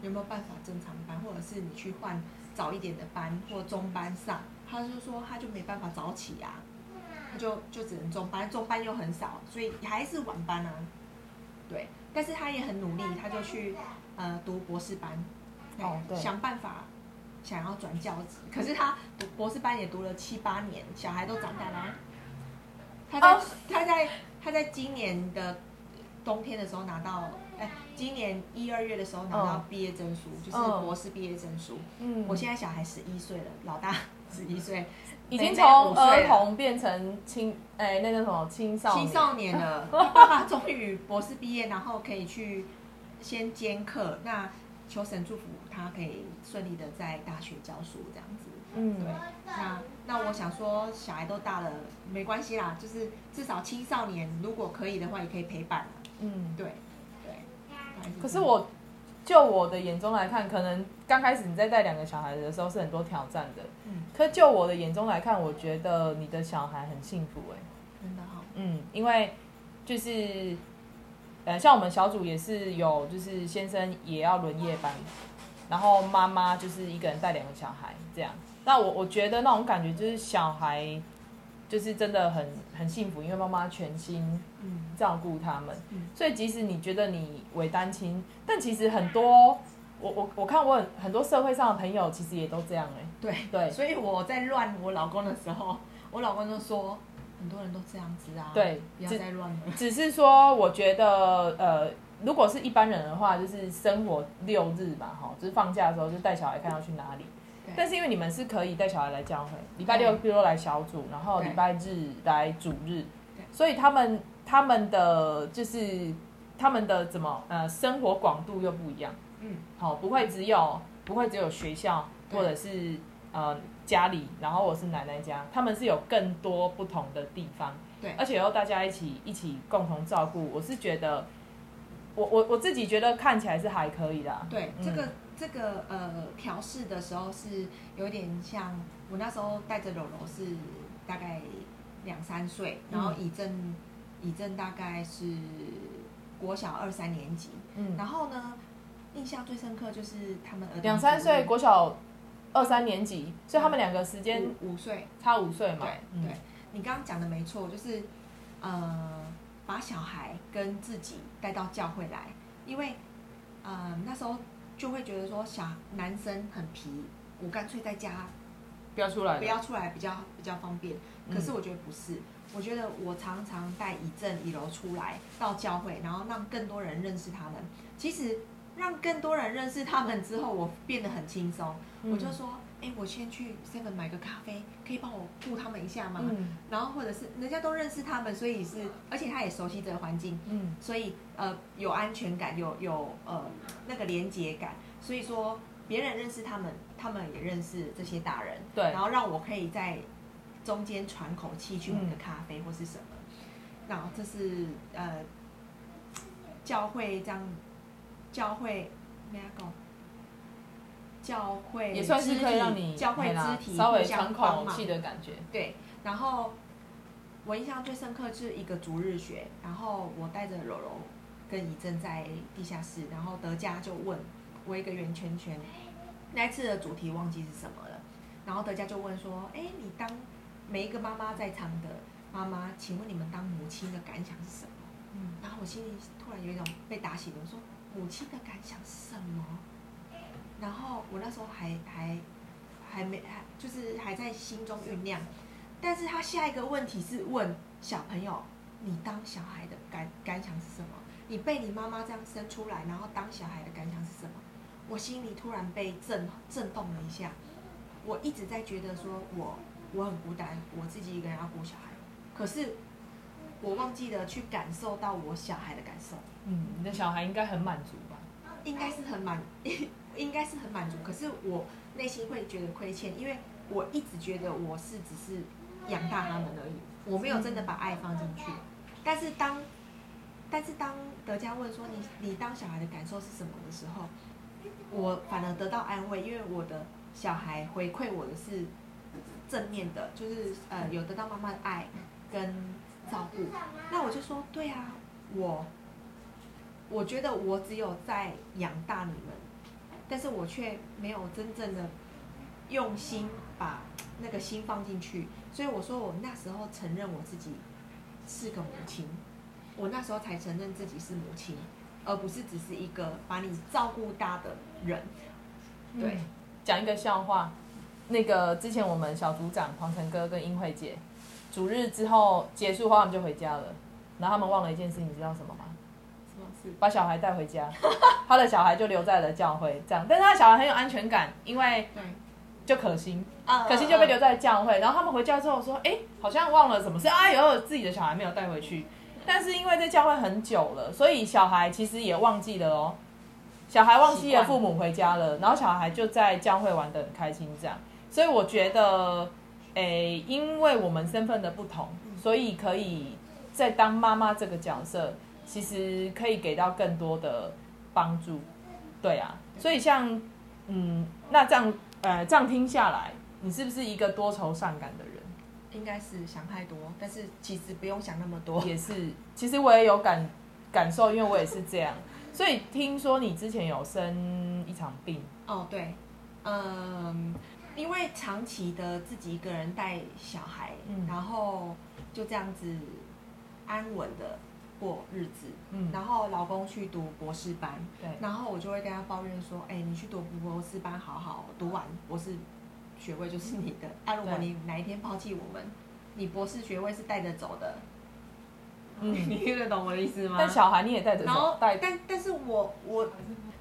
[SPEAKER 3] 有没有办法正常班，或者是你去换早一点的班或中班上？他就说他就没办法早起啊，他就就只能中班，中班又很少，所以还是晚班啊。对，但是他也很努力，他就去呃读博士班，
[SPEAKER 2] 哦对
[SPEAKER 3] 想办法想要转教职。可是他读博士班也读了七八年，小孩都长大啦、他在、
[SPEAKER 2] 哦
[SPEAKER 3] 他在他在今年的冬天的时候拿到，哎，今年一二月的时候拿到
[SPEAKER 2] 嗯
[SPEAKER 3] 毕业证书，就是
[SPEAKER 2] 嗯
[SPEAKER 3] 博士毕业证书。
[SPEAKER 2] 嗯，
[SPEAKER 3] 我现在小孩十一岁了，老大 *laughs* 十一岁，
[SPEAKER 2] 已经从儿童变成青，哎，那个什么青少年？
[SPEAKER 3] 青少年了。*laughs* 他爸爸终于博士毕业，然后可以去先兼课。那求神祝福他可以顺利的在大学教书这样子。
[SPEAKER 2] 嗯，
[SPEAKER 3] 对，那那我想说，小孩都大了，没关系啦，就是至少青少年如果可以的话，也可以陪伴。
[SPEAKER 2] 嗯。
[SPEAKER 3] 对，对。
[SPEAKER 2] 可是，我就我的眼中来看，可能刚开始你在带两个小孩的时候是很多挑战的。
[SPEAKER 3] 嗯，
[SPEAKER 2] 可就我的眼中来看，我觉得你的小孩很幸福哎、
[SPEAKER 3] 真的哈、
[SPEAKER 2] 嗯，因为就是呃，像我们小组也是有，就是先生也要轮夜班，然后妈妈就是一个人带两个小孩这样。那我我觉得那种感觉就是小孩就是真的很很幸福，因为妈妈全心
[SPEAKER 3] 嗯
[SPEAKER 2] 照顾他们。
[SPEAKER 3] 嗯
[SPEAKER 2] 所以即使你觉得你为单亲，但其实很多我我我看我很很多社会上的朋友其实也都这样哎、
[SPEAKER 3] 对
[SPEAKER 2] 对
[SPEAKER 3] 所以我在乱我老公的时候，我老公就说，很多人都这样子啊，
[SPEAKER 2] 对
[SPEAKER 3] 不要
[SPEAKER 2] 只
[SPEAKER 3] 再乱了。
[SPEAKER 2] 只是说，我觉得呃，如果是一般人的话，就是生活六日嘛，哈，就是放假的时候就带小孩看要去哪里。
[SPEAKER 3] 对。
[SPEAKER 2] 但是因为你们是可以带小孩来教会，礼拜六
[SPEAKER 3] 对。
[SPEAKER 2] 比如说来小组，然后
[SPEAKER 3] 对
[SPEAKER 2] 礼拜日来主日，所以他们他们的就是他们的怎么呃生活广度又不一样，
[SPEAKER 3] 嗯，
[SPEAKER 2] 好，不会只有不会只有学校或者是呃家里，然后我是奶奶家，他们是有更多不同的地方。
[SPEAKER 3] 对。
[SPEAKER 2] 而且要大家一起一起共同照顾，我是觉得，我我我自己觉得看起来是还可以啦。
[SPEAKER 3] 对，
[SPEAKER 2] 嗯
[SPEAKER 3] 这个这个呃调试的时候是有点像我那时候带着柔柔是大概两三岁，然后
[SPEAKER 2] 嗯。
[SPEAKER 3] 以正以正大概是国小二三年级，
[SPEAKER 2] 嗯，
[SPEAKER 3] 然后呢，印象最深刻就是他们
[SPEAKER 2] 两三岁，国小二三年级，所以他们两个时间
[SPEAKER 3] 五五岁，
[SPEAKER 2] 差五岁嘛。
[SPEAKER 3] 对
[SPEAKER 2] 嗯。
[SPEAKER 3] 对，你刚刚讲的没错，就是呃，把小孩跟自己带到教会来，因为呃那时候就会觉得说想男生很皮，我干脆在家
[SPEAKER 2] 不要出来，
[SPEAKER 3] 不要出来比较比较方便。
[SPEAKER 2] 嗯
[SPEAKER 3] 可是我觉得不是，我觉得我常常带一正一柔出来到教会，然后让更多人认识他们。其实让更多人认识他们之后，我变得很轻松。
[SPEAKER 2] 嗯
[SPEAKER 3] 我就说，哎，我先去 Seven 买个咖啡，可以帮我雇他们一下吗？
[SPEAKER 2] 嗯
[SPEAKER 3] 然后或者是人家都认识他们，所以是，而且他也熟悉这个环境，
[SPEAKER 2] 嗯
[SPEAKER 3] 所以呃有安全感，有有呃那个连接感，所以说别人认识他们，他们也认识这些大人，
[SPEAKER 2] 对
[SPEAKER 3] 然后让我可以在中间喘口气去买个咖啡或是什么，然后这是呃教会这样教会没有讲。教会
[SPEAKER 2] 也算是可以让你
[SPEAKER 3] 教会肢体
[SPEAKER 2] 稍微喘口气的感觉。
[SPEAKER 3] 对，然后我印象最深刻是一个逐日学，然后我带着柔柔跟怡正在地下室，然后德佳就问我一个圆圈圈，那一次的主题忘记是什么了，然后德佳就问说：“哎，你当每一个妈妈在场的妈妈，请问你们当母亲的感想是什么？”
[SPEAKER 2] 嗯，
[SPEAKER 3] 然后我心里突然有一种被打醒了，我说母亲的感想是什么？然后我那时候还还还没还就是还在心中酝酿，但是他下一个问题是问小朋友，你当小孩的感感想是什么？你被你妈妈这样生出来，然后当小孩的感想是什么？我心里突然被震震动了一下，我一直在觉得说我我很孤单，我自己一个人要顾小孩，可是我忘记了去感受到我小孩的感受。
[SPEAKER 2] 嗯，你的小孩应该很满足吧？
[SPEAKER 3] 应该是很满，应该是很满足。可是我内心会觉得亏欠，因为我一直觉得我是只是养大他们而已，我没有真的把爱放进去。但是当，但是当德嘉问说你你当小孩的感受是什么的时候，我反而得到安慰，因为我的小孩回馈我的是正面的，就是呃有得到妈妈的爱跟照顾。那我就说对啊，我。我觉得我只有在养大你们，但是我却没有真正的用心把那个心放进去，所以我说我那时候承认我自己是个母亲，我那时候才承认自己是母亲，而不是只是一个把你照顾大的人。对，
[SPEAKER 2] 嗯讲一个笑话，那个之前我们小组长黄晨哥跟英慧姐，主日之后结束后他们就回家了，然后他们忘了一件事，你知道什么吗？把小孩带回家，*laughs* 他的小孩就留在了教会，这样，但是他小孩很有安全感，因为
[SPEAKER 3] 对，
[SPEAKER 2] 就可心，
[SPEAKER 3] 啊
[SPEAKER 2] 可心就被留在教会，然后他们回家之后说，哎，好像忘了什么事，哎呦，自己的小孩没有带回去，但是因为在教会很久了，所以小孩其实也忘记了哦。小孩忘记了父母回家了，然后小孩就在教会玩的很开心，这样。所以我觉得，哎，因为我们身份的不同，所以可以在当妈妈这个角色，其实可以给到更多的帮助。对啊，所以像，嗯，那这样，呃，这样听下来，你是不是一个多愁善感的人？
[SPEAKER 3] 应该是想太多，但是其实不用想那么多。
[SPEAKER 2] 也是，其实我也有感感受，因为我也是这样。所以听说你之前有生一场病，
[SPEAKER 3] 哦，对，嗯，因为长期的自己一个人带小孩，
[SPEAKER 2] 嗯
[SPEAKER 3] 然后就这样子安稳的过日子，
[SPEAKER 2] 嗯，
[SPEAKER 3] 然后老公去读博士班，
[SPEAKER 2] 对，
[SPEAKER 3] 然后我就会跟他抱怨说，哎、你去读博士班好好，读完博士学位就是你的，啊，如果你哪一天抛弃我们，你博士学位是带着走的，
[SPEAKER 2] 嗯。*laughs*
[SPEAKER 3] 你听得懂我的意思吗？
[SPEAKER 2] 但小孩你也带着
[SPEAKER 3] 然后
[SPEAKER 2] 走，带，
[SPEAKER 3] 但但是我我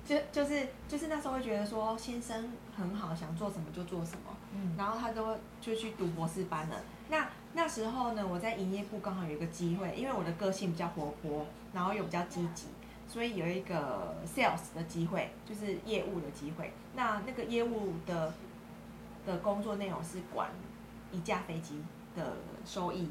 [SPEAKER 3] 就就是就是那时候会觉得说先生很好，想做什么就做什么，
[SPEAKER 2] 嗯。
[SPEAKER 3] 然后他都就去读博士班了。那那时候呢，我在营业部刚好有一个机会，因为我的个性比较活泼，然后又比较积极，所以有一个 sales 的机会，就是业务的机会。那那个业务的的工作内容是管一架飞机的收益，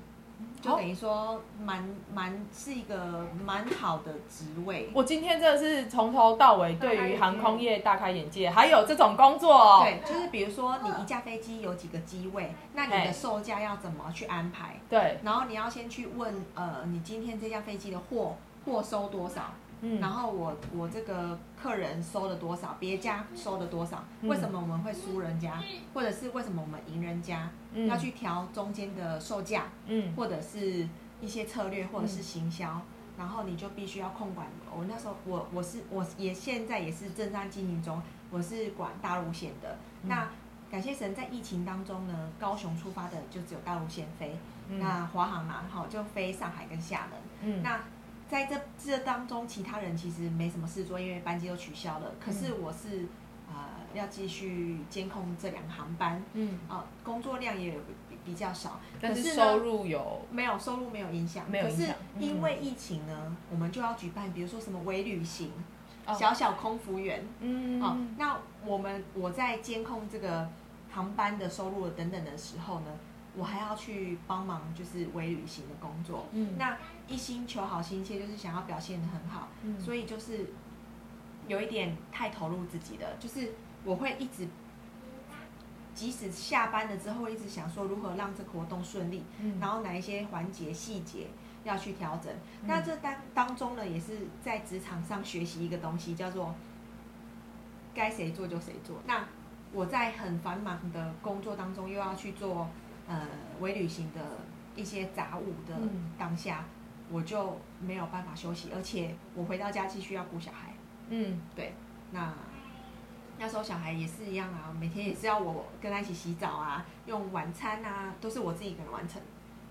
[SPEAKER 3] 就等于说蛮蛮是一个蛮好的职位。
[SPEAKER 2] 我今天真的是从头到尾对于航空业大开眼界，还有这种工作哦，
[SPEAKER 3] 对，就是比如说你一架飞机有几个机位，那你的售价要怎么去安排？
[SPEAKER 2] 对，
[SPEAKER 3] 然后你要先去问，呃，你今天这架飞机的货货收多少？
[SPEAKER 2] 嗯，
[SPEAKER 3] 然后我我这个客人收了多少，别家收了多少？
[SPEAKER 2] 嗯
[SPEAKER 3] 为什么我们会输人家，或者是为什么我们赢人家？
[SPEAKER 2] 嗯
[SPEAKER 3] 要去调中间的售价，
[SPEAKER 2] 嗯
[SPEAKER 3] 或者是一些策略，或者是行销，然后你就必须要控管。我那时候我我是我也现在也是正在经营中，我是管大陆线的。
[SPEAKER 2] 嗯
[SPEAKER 3] 那感谢神，在疫情当中呢，高雄出发的就只有大陆线飞，
[SPEAKER 2] 嗯
[SPEAKER 3] 那华航嘛，好就飞上海跟厦门。
[SPEAKER 2] 嗯
[SPEAKER 3] 那在这这当中，其他人其实没什么事做，因为班机都取消了。可是我是呃要继续监控这两个航班，
[SPEAKER 2] 嗯，
[SPEAKER 3] 啊、工作量也比比较少，
[SPEAKER 2] 但是收入有
[SPEAKER 3] 没有收入没有影响，
[SPEAKER 2] 没有影响
[SPEAKER 3] 可是因为疫情呢，我们就要举办，比如说什么微旅行、
[SPEAKER 2] 哦
[SPEAKER 3] 小小空服员，
[SPEAKER 2] 嗯。
[SPEAKER 3] 哦，那我们我在监控这个航班的收入等等的时候呢，我还要去帮忙就是微旅行的工作。
[SPEAKER 2] 嗯。
[SPEAKER 3] 那一心求好心切，就是想要表现的很好，
[SPEAKER 2] 嗯
[SPEAKER 3] 所以就是有一点太投入自己的，就是我会一直。即使下班了之后，一直想说如何让这个活动顺利，
[SPEAKER 2] 嗯
[SPEAKER 3] 然后哪一些环节细节要去调整。
[SPEAKER 2] 嗯
[SPEAKER 3] 那这当当中呢，也是在职场上学习一个东西，叫做该谁做就谁做。那我在很繁忙的工作当中，又要去做呃微旅行的一些杂物的
[SPEAKER 2] 嗯
[SPEAKER 3] 当下，我就没有办法休息，而且我回到家继续要顾小孩。
[SPEAKER 2] 嗯
[SPEAKER 3] 对，那那时候小孩也是一样啊，每天也是要我跟他一起洗澡啊，用晚餐啊，都是我自己一个人完成。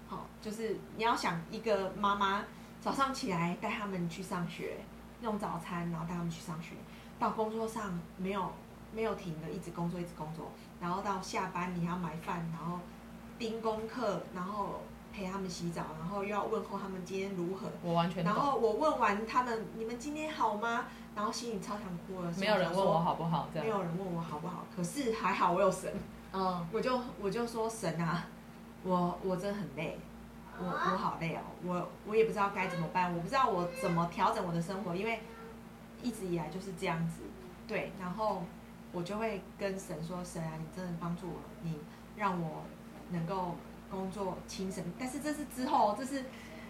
[SPEAKER 3] 好、就是你要想一个妈妈早上起来带他们去上学，用早餐，然后带他们去上学，到工作上没有没有停的，一直工作一直工作，然后到下班你要买饭，然后盯功课，然后陪他们洗澡，然后又要问候他们今天如何。
[SPEAKER 2] 我完全懂，
[SPEAKER 3] 然后我问完他们，你们今天好吗？然后心里超想哭了。
[SPEAKER 2] 没有人问我，好不好，这样，
[SPEAKER 3] 没有人问我好不好。可是还好我有神，
[SPEAKER 2] 嗯
[SPEAKER 3] 我就我就说神啊，我我真的很累，我我好累哦，我我也不知道该怎么办，我不知道我怎么调整我的生活，因为一直以来就是这样子，对，然后我就会跟神说，神啊，你真的帮助我，你让我能够工作轻省，但是这是之后，这是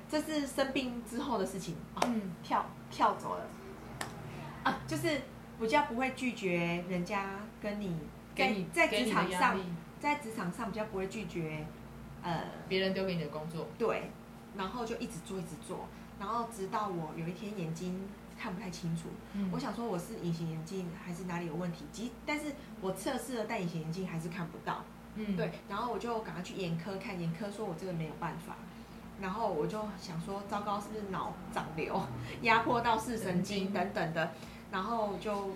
[SPEAKER 3] 这是生病之后的事情。啊，
[SPEAKER 2] 嗯。
[SPEAKER 3] 跳跳走了。啊，就是比较不会拒绝人家跟你在
[SPEAKER 2] 给你
[SPEAKER 3] 在职场上，在职场上比较不会拒绝，呃，
[SPEAKER 2] 别人丢给你的工作，
[SPEAKER 3] 对，然后就一直做一直做，然后直到我有一天眼睛看不太清楚，
[SPEAKER 2] 嗯。
[SPEAKER 3] 我想说我是隐形眼镜还是哪里有问题，即但是我测试了戴隐形眼镜还是看不到，
[SPEAKER 2] 嗯。
[SPEAKER 3] 对，然后我就赶快去眼科看，眼科说我这个没有办法，然后我就想说糟糕，是不是脑长瘤压迫到视神
[SPEAKER 2] 神
[SPEAKER 3] 经。
[SPEAKER 2] 经
[SPEAKER 3] 等等的，然后就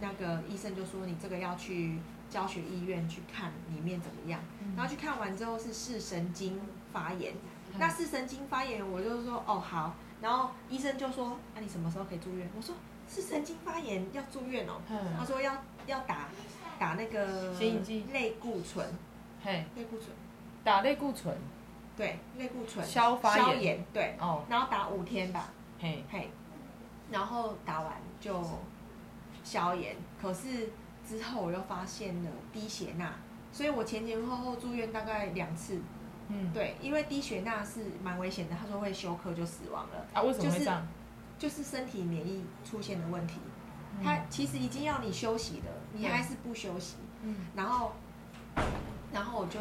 [SPEAKER 3] 那个医生就说你这个要去教学医院去看里面怎么样，
[SPEAKER 2] 嗯。
[SPEAKER 3] 然后去看完之后是视神经发炎，那视神经发炎我就说哦好，然后医生就说那、你什么时候可以住院？我说是神经发炎要住院哦，他
[SPEAKER 2] 嗯，
[SPEAKER 3] 说要要打打那个
[SPEAKER 2] 显影剂。
[SPEAKER 3] 类固醇，
[SPEAKER 2] 嘿，
[SPEAKER 3] 类固醇。
[SPEAKER 2] 打类固醇，
[SPEAKER 3] 对，类固醇。
[SPEAKER 2] 消发炎。
[SPEAKER 3] 消炎，对，
[SPEAKER 2] 哦，
[SPEAKER 3] 然后打五天吧，
[SPEAKER 2] 嘿，
[SPEAKER 3] 嘿，然后打完就消炎，可是之后我又发现了低血钠，所以我前前后后住院大概两次，
[SPEAKER 2] 嗯，
[SPEAKER 3] 对，因为低血钠是蛮危险的，他说会休克就死亡了，
[SPEAKER 2] 啊，为什么
[SPEAKER 3] 就是
[SPEAKER 2] 会这样？
[SPEAKER 3] 就是身体免疫出现的问题，
[SPEAKER 2] 嗯
[SPEAKER 3] 他其实已经要你休息了，你还是不休息，
[SPEAKER 2] 嗯。
[SPEAKER 3] 然后，然后我就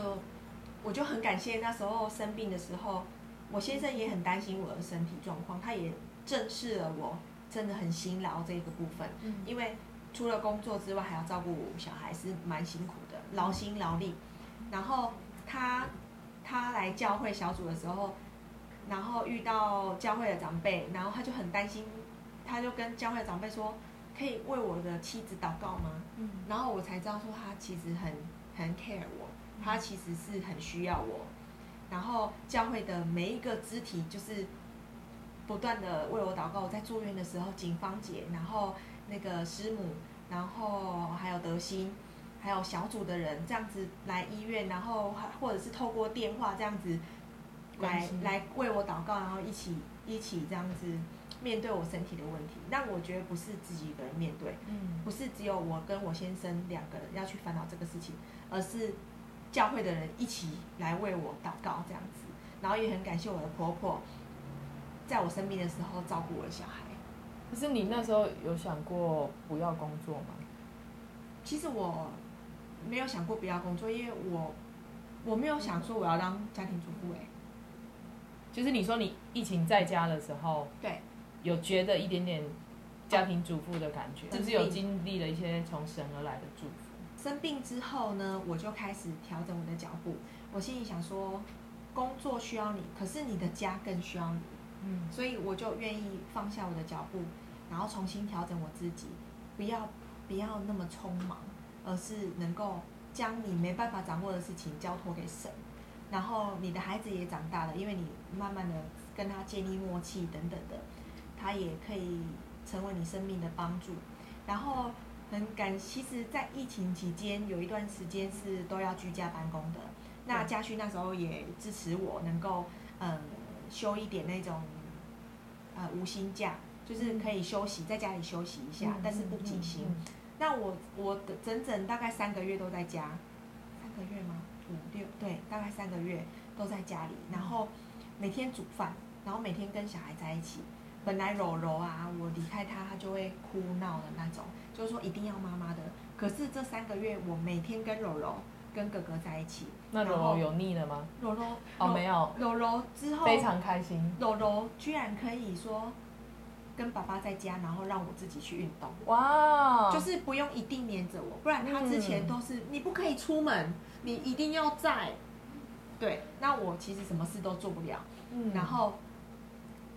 [SPEAKER 3] 我就很感谢那时候生病的时候，我先生也很担心我的身体状况，他也正视了我真的很辛劳这个部分，
[SPEAKER 2] 嗯。
[SPEAKER 3] 因为除了工作之外还要照顾小孩是蛮辛苦的，劳心劳力。然后他他来教会小组的时候，然后遇到教会的长辈，然后他就很担心，他就跟教会的长辈说，可以为我的妻子祷告吗？
[SPEAKER 2] 嗯
[SPEAKER 3] 然后我才知道说他其实很很 care 我，他其实是很需要我。然后教会的每一个肢体就是不断的为我祷告。我在住院的时候，警方姐，然后那个师母，然后还有德心，还有小组的人这样子来医院，然后或者是透过电话这样子来来为我祷告，然后一起一起这样子面对我身体的问题。但我觉得不是自己一个人面对，
[SPEAKER 2] 嗯
[SPEAKER 3] 不是只有我跟我先生两个人要去烦恼这个事情，而是教会的人一起来为我祷告这样子。然后也很感谢我的婆婆，在我生病的时候照顾我的小孩。
[SPEAKER 2] 可是你那时候有想过不要工作吗？
[SPEAKER 3] 其实我没有想过不要工作，因为我我没有想说我要当家庭主妇哎、
[SPEAKER 2] 就是你说你疫情在家的时候，
[SPEAKER 3] 对，
[SPEAKER 2] 有觉得一点点家庭主妇的感觉，
[SPEAKER 3] 生病
[SPEAKER 2] 就是有经历了一些从神而来的祝福。
[SPEAKER 3] 生病之后呢，我就开始调整我的脚步。我心里想说，工作需要你，可是你的家更需要你。
[SPEAKER 2] 嗯
[SPEAKER 3] 所以我就愿意放下我的脚步，然后重新调整我自己，不要不不要那么匆忙，而是能够将你没办法掌握的事情交托给神。然后你的孩子也长大了，因为你慢慢的跟他建立默契等等的，他也可以成为你生命的帮助。然后很感，其实，在疫情期间有一段时间是都要居家办公的。那家勋那时候也支持我能够，嗯，休一点那种，呃，无薪假，就是可以休息，在家里休息一下，但是不计薪。那我我的整整大概三个月都在家，三个月吗？五六对，大概三个月都在家里，然后每天煮饭，然后每天跟小孩在一起。本来柔柔啊，我离开他，他就会哭闹的那种，就是说一定要妈妈的。可是这三个月，我每天跟柔柔、跟哥哥在一起。
[SPEAKER 2] 那柔柔有腻了吗？
[SPEAKER 3] 柔柔
[SPEAKER 2] 哦，没有。
[SPEAKER 3] 柔柔之后
[SPEAKER 2] 非常开心。
[SPEAKER 3] 柔柔居然可以说跟爸爸在家，然后让我自己去运动。
[SPEAKER 2] 哇！
[SPEAKER 3] 就是不用一定黏着我，不然他之前都是你不可以出门。你一定要在，对，那我其实什么事都做不了。嗯，然后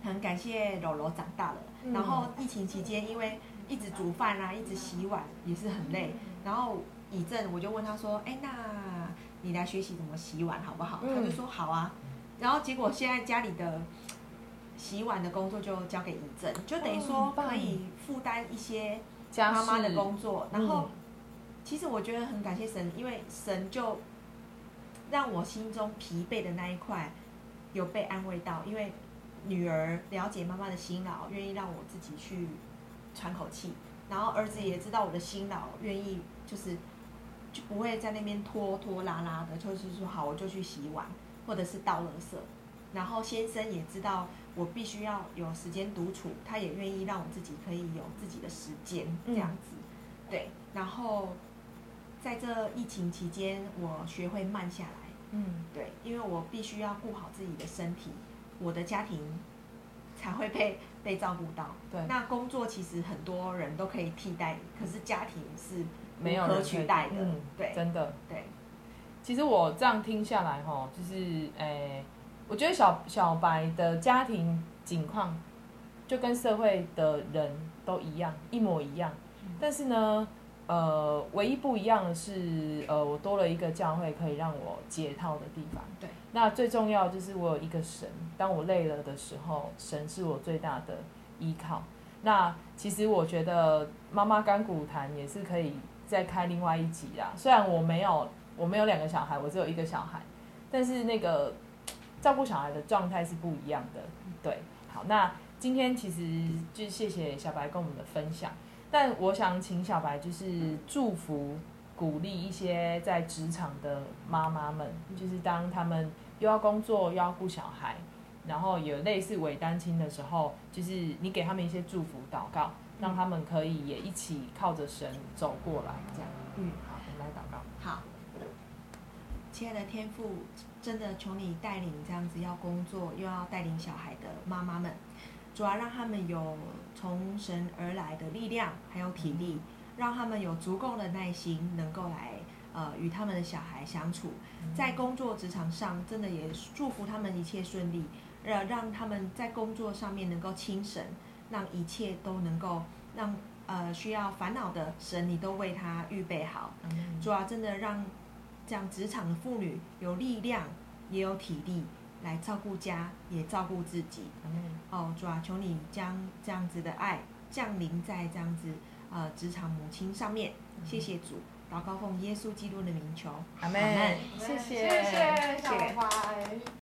[SPEAKER 3] 很感谢柔柔长大了。然后疫情期间，因为一直煮饭啊，一直洗碗，也是很累。然后以正我就问他说：“哎，那你来学习怎么洗碗好不好？”他就说：“好啊。”然后结果现在家里的洗碗的工作就交给以正，就等于说可以负担一些妈妈的工作，然后。其实我觉得很感谢神，因为神就让我心中疲惫的那一块有被安慰到，因为女儿了解妈妈的辛劳，愿意让我自己去喘口气，然后儿子也知道我的辛劳，愿意就是就不会在那边拖拖拉拉的，就是说好我就去洗碗或者是倒垃圾，然后先生也知道我必须要有时间独处，他也愿意让我自己可以有自己的时间这样子，对，然后。在这疫情期间，我学会慢下来。嗯，对，因为我必须要顾好自己的身体，我的家庭才会被 *laughs* 被照顾到。
[SPEAKER 2] 对，
[SPEAKER 3] 那工作其实很多人都可以替代，可是家庭是没有可取代的。嗯，对，
[SPEAKER 2] 真的。
[SPEAKER 3] 对，
[SPEAKER 2] 其实我这样听下来，哈，就是诶，我觉得小小白的家庭境况就跟社会的人都一样，一模一样。但是呢。呃，唯一不一样的是，呃，我多了一个教会可以让我解套的地方。
[SPEAKER 3] 对，
[SPEAKER 2] 那最重要就是我有一个神，当我累了的时候，神是我最大的依靠。那其实我觉得妈妈干骨谈也是可以再开另外一集啦。虽然我没有我没有两个小孩，我只有一个小孩，但是那个照顾小孩的状态是不一样的。对，好，那今天其实就谢谢小白跟我们的分享。但我想请小白就是祝福、鼓励一些在职场的妈妈们，就是当他们又要工作又要顾小孩，然后有类似伪单亲的时候，就是你给他们一些祝福祷告，让他们可以也一起靠着神走过来，这样。嗯，好，我们来祷告。
[SPEAKER 3] 好，亲爱的天父，真的求你带领这样子要工作又要带领小孩的妈妈们。主要让他们有从神而来的力量，还有体力，让他们有足够的耐心，能够来呃与他们的小孩相处，在工作职场上，真的也祝福他们一切顺利，呃，让他们在工作上面能够轻神，让一切都能够让呃需要烦恼的神，你都为他预备好。主要真的让这样职场的妇女有力量，也有体力。来照顾家，也照顾自己。哦，主啊，求你将这样子的爱降临在这样子呃职场母亲上面。谢谢主，祷告奉耶稣基督的名求。
[SPEAKER 2] 阿门。
[SPEAKER 3] 谢
[SPEAKER 2] 谢，
[SPEAKER 3] 谢谢
[SPEAKER 2] 小白。